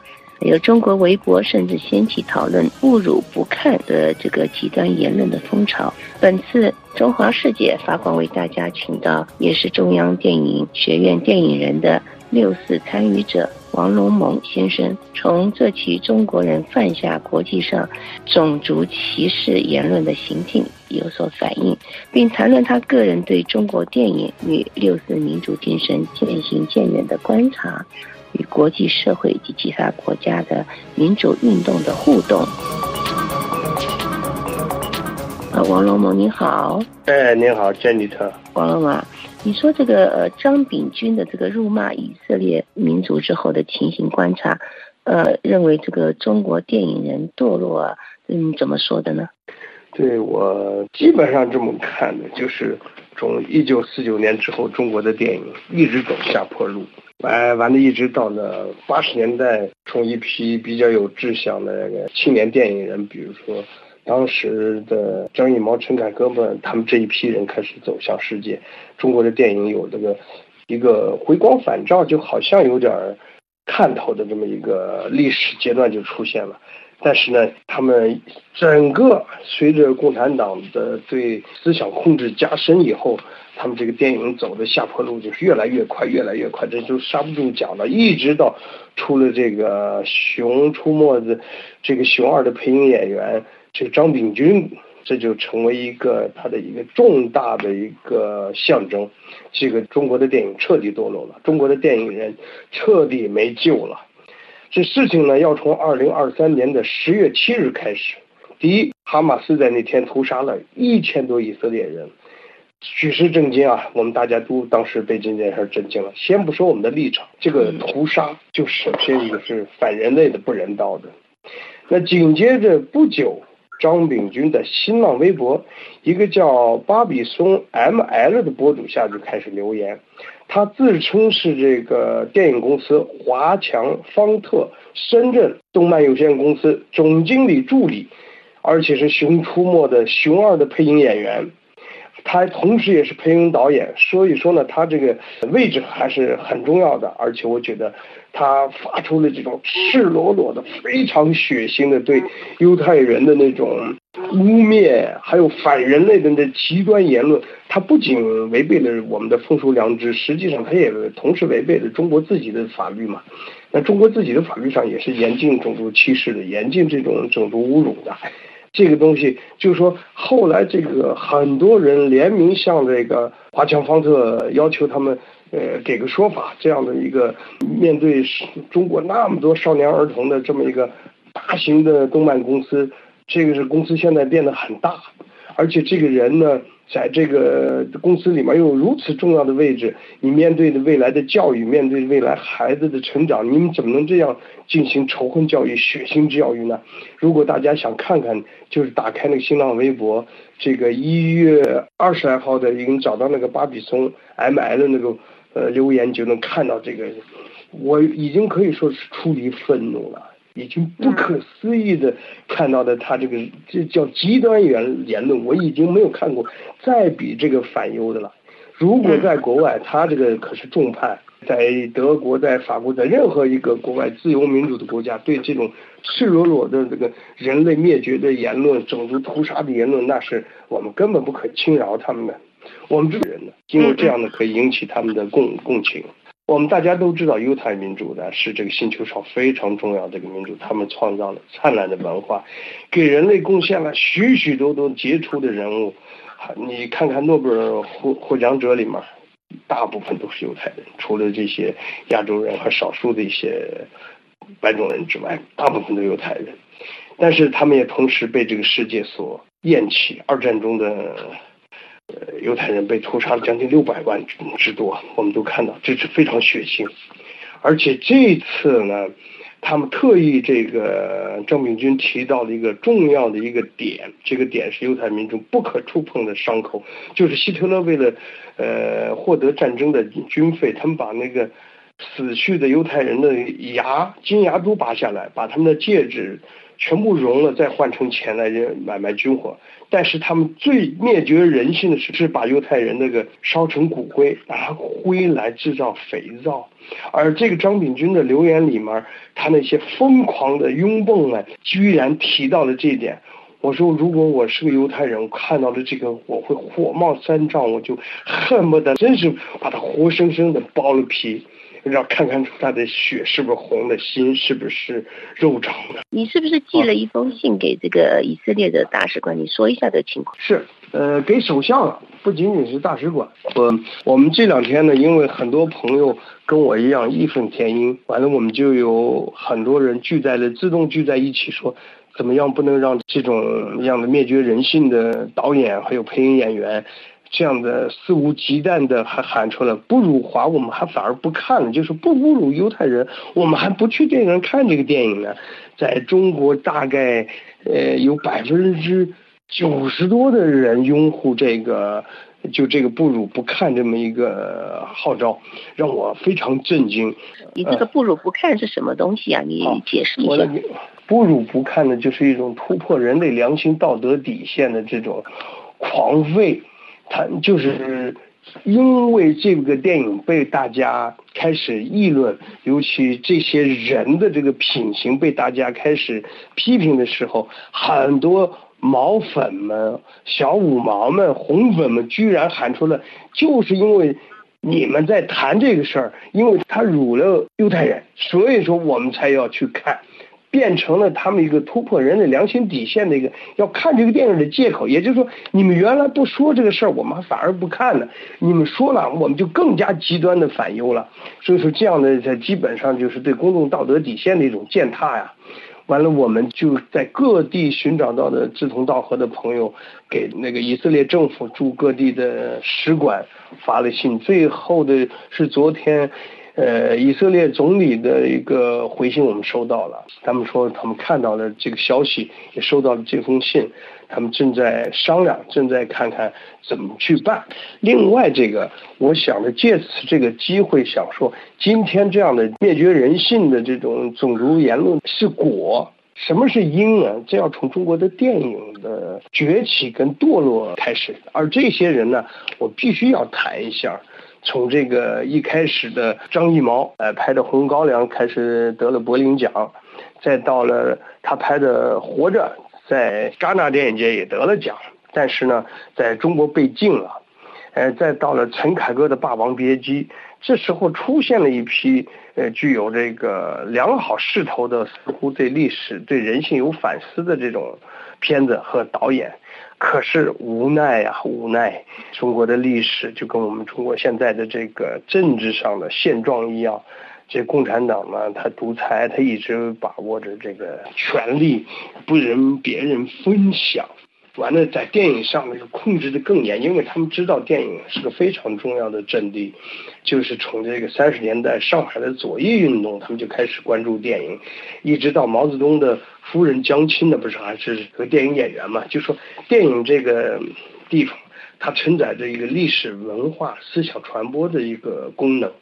有中国微博甚至掀起讨论侮辱不看的这个极端言论的风潮。本次中华世界发光为大家请到，也是中央电影学院电影人的六四参与者王龙蒙先生，从这起中国人犯下国际上种族歧视言论的行径有所反应，并谈论他个人对中国电影与六四民主精神渐行渐远的观察。与国际社会及其他国家的民主运动的互动。啊，王龙蒙，你好。哎，您好，詹妮特。王龙啊，你说这个呃张炳军的这个辱骂以色列民族之后的情形观察，呃，认为这个中国电影人堕落，啊，嗯，怎么说的呢？对我基本上这么看的，就是从一九四九年之后，中国的电影一直走下坡路。完完了，一直到了八十年代，从一批比较有志向的青年电影人，比如说当时的张艺谋、陈凯歌们，他们这一批人开始走向世界，中国的电影有这个一个回光返照，就好像有点看头的这么一个历史阶段就出现了。但是呢，他们整个随着共产党的对思想控制加深以后，他们这个电影走的下坡路就是越来越快，越来越快，这就刹不住脚了。一直到出了这个《熊出没》的这个熊二的配音演员，这个张炳军，这就成为一个他的一个重大的一个象征。这个中国的电影彻底堕落了，中国的电影人彻底没救了。这事情呢，要从二零二三年的十月七日开始。第一，哈马斯在那天屠杀了一千多以色列人，举世震惊啊！我们大家都当时被这件事震惊了。先不说我们的立场，这个屠杀就首先一个是反人类的、不人道的。那紧接着不久，张炳军的新浪微博一个叫巴比松 M L 的博主下就开始留言。他自称是这个电影公司华强方特深圳动漫有限公司总经理助理，而且是《熊出没》的熊二的配音演员。他同时也是配音导演，所以说呢，他这个位置还是很重要的。而且我觉得他发出了这种赤裸裸的、非常血腥的对犹太人的那种污蔑，还有反人类的那极端言论。他不仅违背了我们的风俗良知，实际上他也同时违背了中国自己的法律嘛。那中国自己的法律上也是严禁种族歧视的，严禁这种种族侮辱的。这个东西就是说，后来这个很多人联名向这个华强方特要求他们，呃，给个说法。这样的一个面对中国那么多少年儿童的这么一个大型的动漫公司，这个是公司现在变得很大，而且这个人呢。在这个公司里面又有如此重要的位置，你面对的未来的教育，面对未来孩子的成长，你们怎么能这样进行仇恨教育、血腥教育呢？如果大家想看看，就是打开那个新浪微博，这个一月二十来号的，已经找到那个巴比松 M L 那个呃留言，就能看到这个，我已经可以说是出离愤怒了。已经不可思议的看到的他这个这叫极端言言论，我已经没有看过再比这个反犹的了。如果在国外，他这个可是重判，在德国、在法国，在任何一个国外自由民主的国家，对这种赤裸裸的这个人类灭绝的言论、种族屠杀的言论，那是我们根本不可轻饶他们的。我们这个人呢，因为这样的可以引起他们的共共情。我们大家都知道，犹太民族呢是这个星球上非常重要的一个民族，他们创造了灿烂的文化，给人类贡献了许许多多杰出的人物。你看看诺贝尔获获奖者里面，大部分都是犹太人，除了这些亚洲人和少数的一些白种人之外，大部分都犹太人。但是他们也同时被这个世界所厌弃。二战中的。呃，犹太人被屠杀了将近六百万之多，我们都看到，这是非常血腥。而且这次呢，他们特意这个张炳军提到了一个重要的一个点，这个点是犹太民众不可触碰的伤口，就是希特勒为了呃获得战争的军费，他们把那个死去的犹太人的牙金牙珠拔下来，把他们的戒指全部融了，再换成钱来买卖军火。但是他们最灭绝人性的是，是把犹太人那个烧成骨灰，拿灰来制造肥皂。而这个张炳军的留言里面，他那些疯狂的拥蹦们，居然提到了这一点。我说，如果我是个犹太人，看到了这个，我会火冒三丈，我就恨不得真是把他活生生的剥了皮。要看看出他的血是不是红的，心是不是肉长的。你是不是寄了一封信给这个以色列的大使馆？你说一下这情况。是，呃，给首相了，不仅仅是大使馆。我我们这两天呢，因为很多朋友跟我一样义愤填膺，完了我们就有很多人聚在了，自动聚在一起说，怎么样不能让这种样的灭绝人性的导演还有配音演员。这样的肆无忌惮的还喊出来不辱华，我们还反而不看了，就是不侮辱犹太人，我们还不去电影院看这个电影呢。在中国，大概呃有百分之九十多的人拥护这个，就这个不辱不看这么一个号召，让我非常震惊。你这个不辱不看是什么东西啊？你解释一下。不辱不看呢，就是一种突破人类良心道德底线的这种狂吠。他就是因为这个电影被大家开始议论，尤其这些人的这个品行被大家开始批评的时候，很多毛粉们、小五毛们、红粉们居然喊出了，就是因为你们在谈这个事儿，因为他辱了犹太人，所以说我们才要去看。变成了他们一个突破人的良心底线的一个要看这个电影的借口，也就是说，你们原来不说这个事儿，我们反而不看了；你们说了，我们就更加极端的反忧了。所以说，这样的在基本上就是对公众道德底线的一种践踏呀。完了，我们就在各地寻找到的志同道合的朋友，给那个以色列政府驻各地的使馆发了信。最后的是昨天。呃，以色列总理的一个回信我们收到了，他们说他们看到了这个消息，也收到了这封信，他们正在商量，正在看看怎么去办。另外，这个我想着借此这个机会，想说今天这样的灭绝人性的这种种族言论是果，什么是因呢？这要从中国的电影的崛起跟堕落开始，而这些人呢，我必须要谈一下。从这个一开始的张艺谋，呃，拍的《红高粱》开始得了柏林奖，再到了他拍的《活着》，在戛纳电影节也得了奖，但是呢，在中国被禁了，呃，再到了陈凯歌的《霸王别姬》，这时候出现了一批呃具有这个良好势头的，似乎对历史、对人性有反思的这种片子和导演。可是无奈呀，无奈，中国的历史就跟我们中国现在的这个政治上的现状一样，这共产党呢，他独裁，他一直把握着这个权力，不人别人分享。完了，在电影上面就控制的更严，因为他们知道电影是个非常重要的阵地，就是从这个三十年代上海的左翼运动，他们就开始关注电影，一直到毛泽东的夫人江青的不是还是个电影演员嘛？就说电影这个地方，它承载着一个历史文化思想传播的一个功能，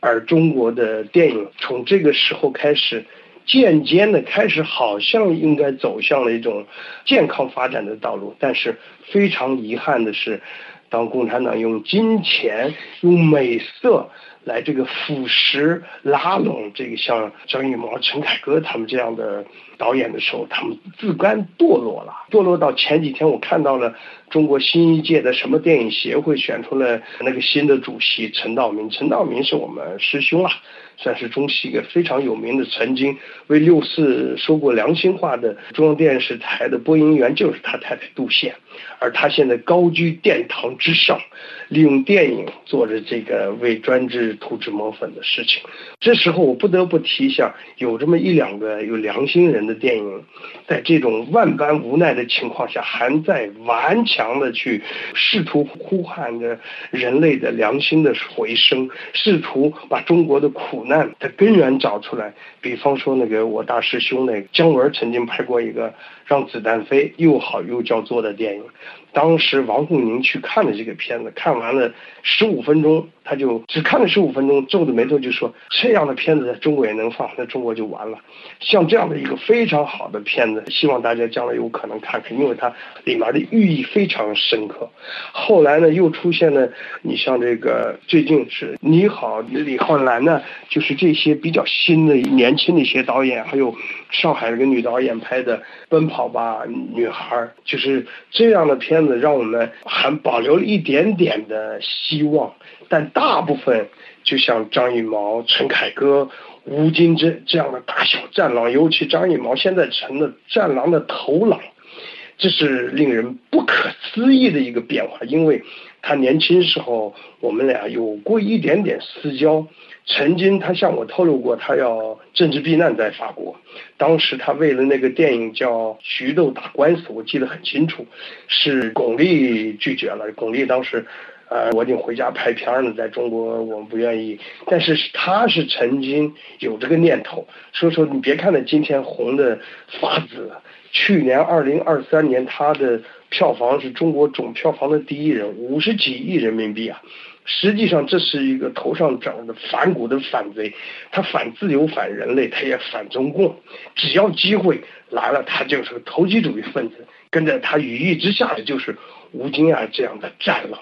而中国的电影从这个时候开始。渐渐的开始，好像应该走向了一种健康发展的道路，但是非常遗憾的是，当共产党用金钱、用美色来这个腐蚀、拉拢这个像张艺谋、陈凯歌他们这样的导演的时候，他们自甘堕落了。堕落到前几天，我看到了中国新一届的什么电影协会选出了那个新的主席陈道明，陈道明是我们师兄啊。算是中戏一个非常有名的，曾经为六四说过良心话的中央电视台的播音员，就是他太太杜宪，而他现在高居殿堂之上，利用电影做着这个为专制涂脂抹粉的事情。这时候我不得不提一下，有这么一两个有良心人的电影，在这种万般无奈的情况下，还在顽强的去试图呼喊着人类的良心的回声，试图把中国的苦难。的根源找出来，比方说那个我大师兄那个姜文曾经拍过一个让子弹飞又好又叫座的电影。当时王沪宁去看了这个片子，看完了十五分钟，他就只看了十五分钟，皱着眉头就说：“这样的片子在中国也能放，那中国就完了。”像这样的一个非常好的片子，希望大家将来有可能看看，因为它里面的寓意非常深刻。后来呢，又出现了你像这个最近是你好李浩南呢，就是这些比较新的年轻的一些导演，还有上海一个女导演拍的《奔跑好吧女孩》，就是这样的片子。让我们还保留了一点点的希望，但大部分就像张艺谋、陈凯歌、吴京这这样的大小战狼，尤其张艺谋现在成了战狼的头狼，这是令人不可思议的一个变化。因为他年轻时候，我们俩有过一点点私交。曾经他向我透露过，他要政治避难在法国。当时他为了那个电影叫《菊豆打官司》，我记得很清楚，是巩俐拒绝了。巩俐当时，呃，我已经回家拍片了，在中国我们不愿意。但是他是曾经有这个念头，所以说你别看他今天红的发紫，去年二零二三年他的票房是中国总票房的第一人，五十几亿人民币啊。实际上，这是一个头上长着反骨的反贼，他反自由、反人类，他也反中共。只要机会来了，他就是个投机主义分子。跟着他羽翼之下的就是吴京啊这样的战狼，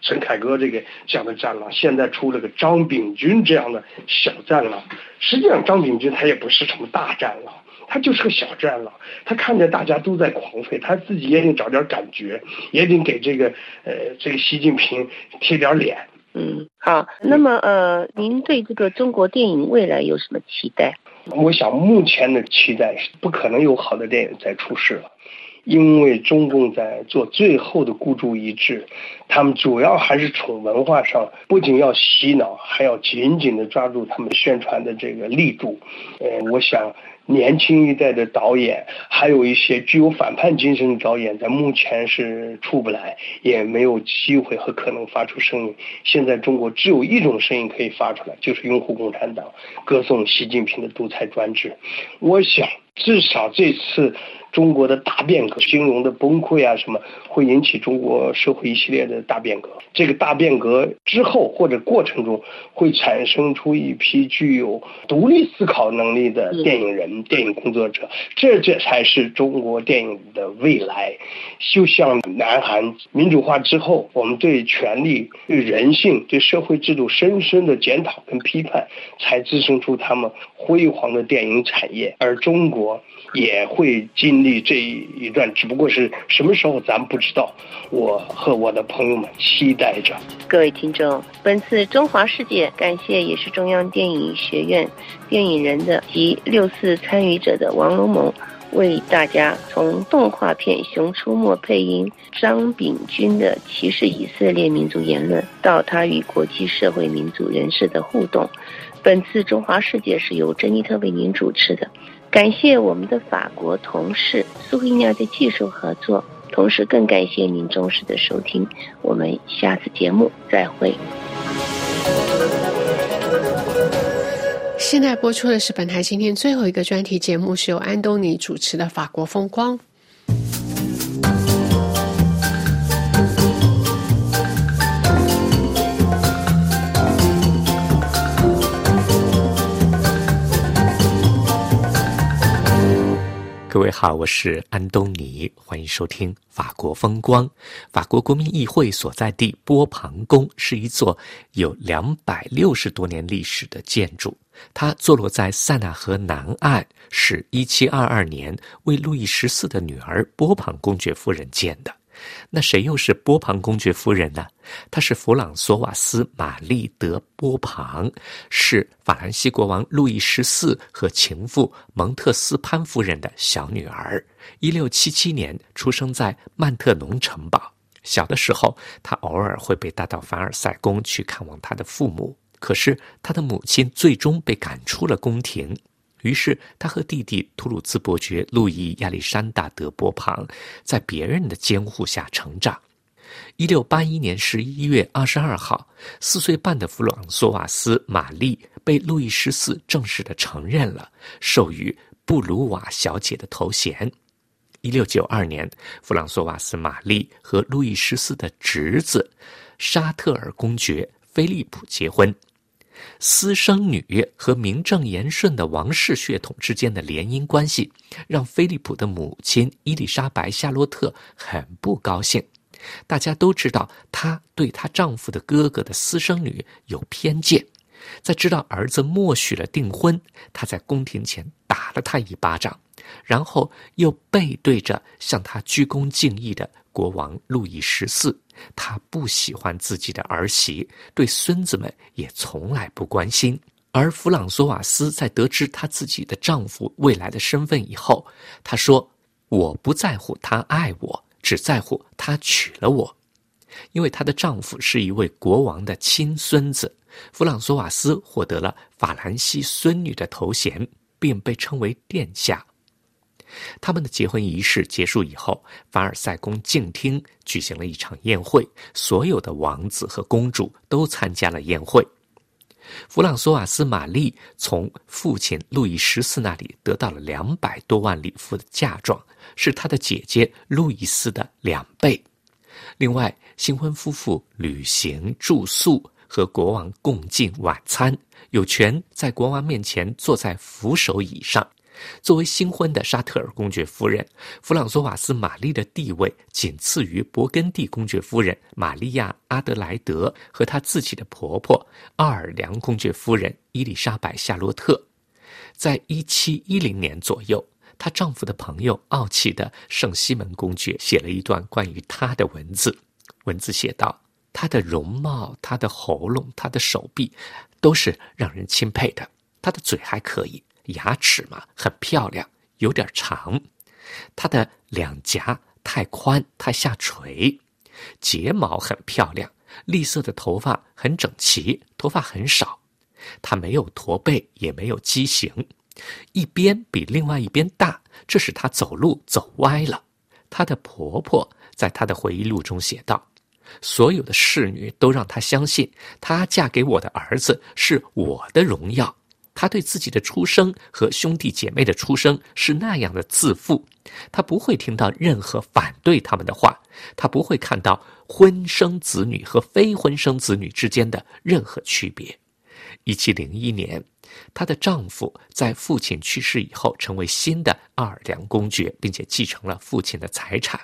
陈凯歌这个这样的战狼。现在出了个张炳军这样的小战狼。实际上，张炳军他也不是什么大战狼。他就是个小战狼，他看着大家都在狂吠，他自己也得找点感觉，也得给这个呃这个习近平贴点脸。嗯，好，那么呃，您对这个中国电影未来有什么期待？我想目前的期待是不可能有好的电影再出世了。因为中共在做最后的孤注一掷，他们主要还是从文化上，不仅要洗脑，还要紧紧的抓住他们宣传的这个力度。呃，我想年轻一代的导演，还有一些具有反叛精神的导演，在目前是出不来，也没有机会和可能发出声音。现在中国只有一种声音可以发出来，就是拥护共产党，歌颂习近平的独裁专制。我想，至少这次。中国的大变革，金融的崩溃啊，什么会引起中国社会一系列的大变革？这个大变革之后或者过程中，会产生出一批具有独立思考能力的电影人、电影工作者，这这才是中国电影的未来。就像南韩民主化之后，我们对权力、对人性、对社会制度深深的检讨跟批判，才滋生出他们辉煌的电影产业，而中国。我也会经历这一段，只不过是什么时候咱不知道。我和我的朋友们期待着。各位听众，本次中华世界感谢也是中央电影学院电影人的及六四参与者的王龙蒙，为大家从动画片《熊出没》配音张炳军的歧视以色列民族言论，到他与国际社会民族人士的互动。本次中华世界是由珍妮特为您主持的。感谢我们的法国同事苏菲亚的技术合作，同时更感谢您忠实的收听。我们下次节目再会。现在播出的是本台今天最后一个专题节目，是由安东尼主持的《法国风光》。各位好，我是安东尼，欢迎收听《法国风光》。法国国民议会所在地波旁宫是一座有两百六十多年历史的建筑，它坐落在塞纳河南岸，是一七二二年为路易十四的女儿波旁公爵夫人建的。那谁又是波旁公爵夫人呢？她是弗朗索瓦斯·玛丽·德·波旁，是法兰西国王路易十四和情妇蒙特斯潘夫人的小女儿。一六七七年出生在曼特农城堡。小的时候，她偶尔会被带到凡尔赛宫去看望她的父母。可是，她的母亲最终被赶出了宫廷。于是，他和弟弟图鲁兹伯爵路易亚历山大德波旁在别人的监护下成长。一六八一年十一月二十二号，四岁半的弗朗索瓦斯玛丽被路易十四正式的承认了，授予布鲁瓦小姐的头衔。一六九二年，弗朗索瓦斯·玛丽和路易十四的侄子沙特尔公爵菲利普结婚。私生女和名正言顺的王室血统之间的联姻关系，让菲利普的母亲伊丽莎白·夏洛特很不高兴。大家都知道，她对她丈夫的哥哥的私生女有偏见。在知道儿子默许了订婚，她在宫廷前打了他一巴掌，然后又背对着向他鞠躬敬意的国王路易十四。他不喜欢自己的儿媳，对孙子们也从来不关心。而弗朗索瓦斯在得知她自己的丈夫未来的身份以后，她说：“我不在乎他爱我，只在乎他娶了我，因为她的丈夫是一位国王的亲孙子。”弗朗索瓦斯获得了法兰西孙女的头衔，并被称为殿下。他们的结婚仪式结束以后，凡尔赛宫静厅举行了一场宴会，所有的王子和公主都参加了宴会。弗朗索瓦斯·玛丽从父亲路易十四那里得到了两百多万里夫的嫁妆，是他的姐姐路易斯的两倍。另外，新婚夫妇旅行、住宿和国王共进晚餐，有权在国王面前坐在扶手椅上。作为新婚的沙特尔公爵夫人，弗朗索瓦斯·玛丽的地位仅次于勃艮第公爵夫人玛利亚·阿德莱德和她自己的婆婆奥尔良公爵夫人伊丽莎白·夏洛特。在1710年左右，她丈夫的朋友傲气的圣西门公爵写了一段关于她的文字。文字写道：“她的容貌、她的喉咙、她的手臂，都是让人钦佩的。她的嘴还可以。”牙齿嘛，很漂亮，有点长。她的两颊太宽，太下垂。睫毛很漂亮，栗色的头发很整齐，头发很少。她没有驼背，也没有畸形，一边比另外一边大，这使她走路走歪了。她的婆婆在她的回忆录中写道：“所有的侍女都让她相信，她嫁给我的儿子是我的荣耀。”他对自己的出生和兄弟姐妹的出生是那样的自负，他不会听到任何反对他们的话，他不会看到婚生子女和非婚生子女之间的任何区别。一七零一年，她的丈夫在父亲去世以后成为新的奥尔良公爵，并且继承了父亲的财产。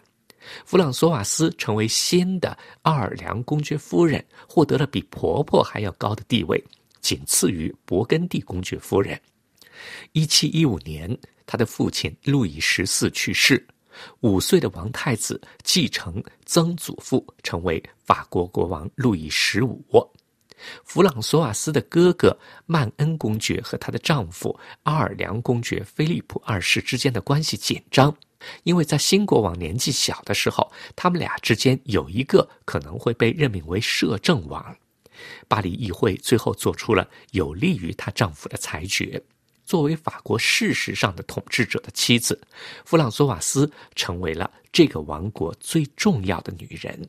弗朗索瓦斯成为新的奥尔良公爵夫人，获得了比婆婆还要高的地位。仅次于勃艮第公爵夫人。一七一五年，他的父亲路易十四去世，五岁的王太子继承曾祖父，成为法国国王路易十五。弗朗索瓦斯的哥哥曼恩公爵和她的丈夫阿尔良公爵菲利普二世之间的关系紧张，因为在新国王年纪小的时候，他们俩之间有一个可能会被任命为摄政王。巴黎议会最后做出了有利于她丈夫的裁决。作为法国事实上的统治者的妻子，弗朗索瓦斯成为了这个王国最重要的女人。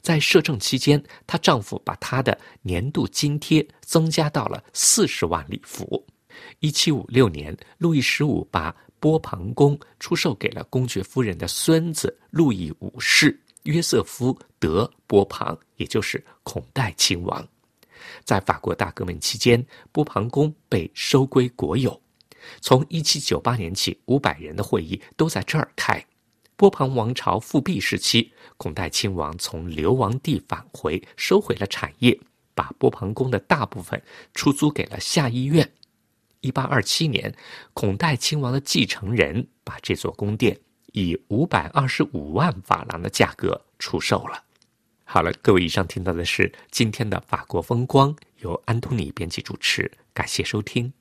在摄政期间，她丈夫把她的年度津贴增加到了四十万里弗。一七五六年，路易十五把波旁宫出售给了公爵夫人的孙子路易五世。约瑟夫·德·波旁，也就是孔代亲王，在法国大革命期间，波旁宫被收归国有。从1798年起，五百人的会议都在这儿开。波旁王朝复辟时期，孔代亲王从流亡地返回，收回了产业，把波旁宫的大部分出租给了下议院。1827年，孔代亲王的继承人把这座宫殿。以五百二十五万法郎的价格出售了。好了，各位，以上听到的是今天的法国风光，由安东尼编辑主持，感谢收听。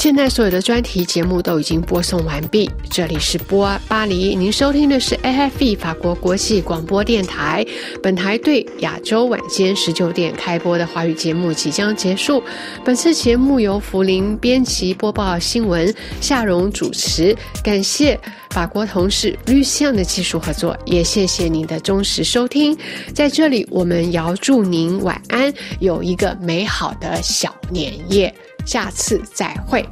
现在所有的专题节目都已经播送完毕。这里是波巴黎，您收听的是 AFE 法国国际广播电台。本台对亚洲晚间十九点开播的华语节目即将结束。本次节目由福林编辑播报新闻，夏荣主持。感谢法国同事绿象的技术合作，也谢谢您的忠实收听。在这里，我们遥祝您晚安，有一个美好的小年夜。下次再会。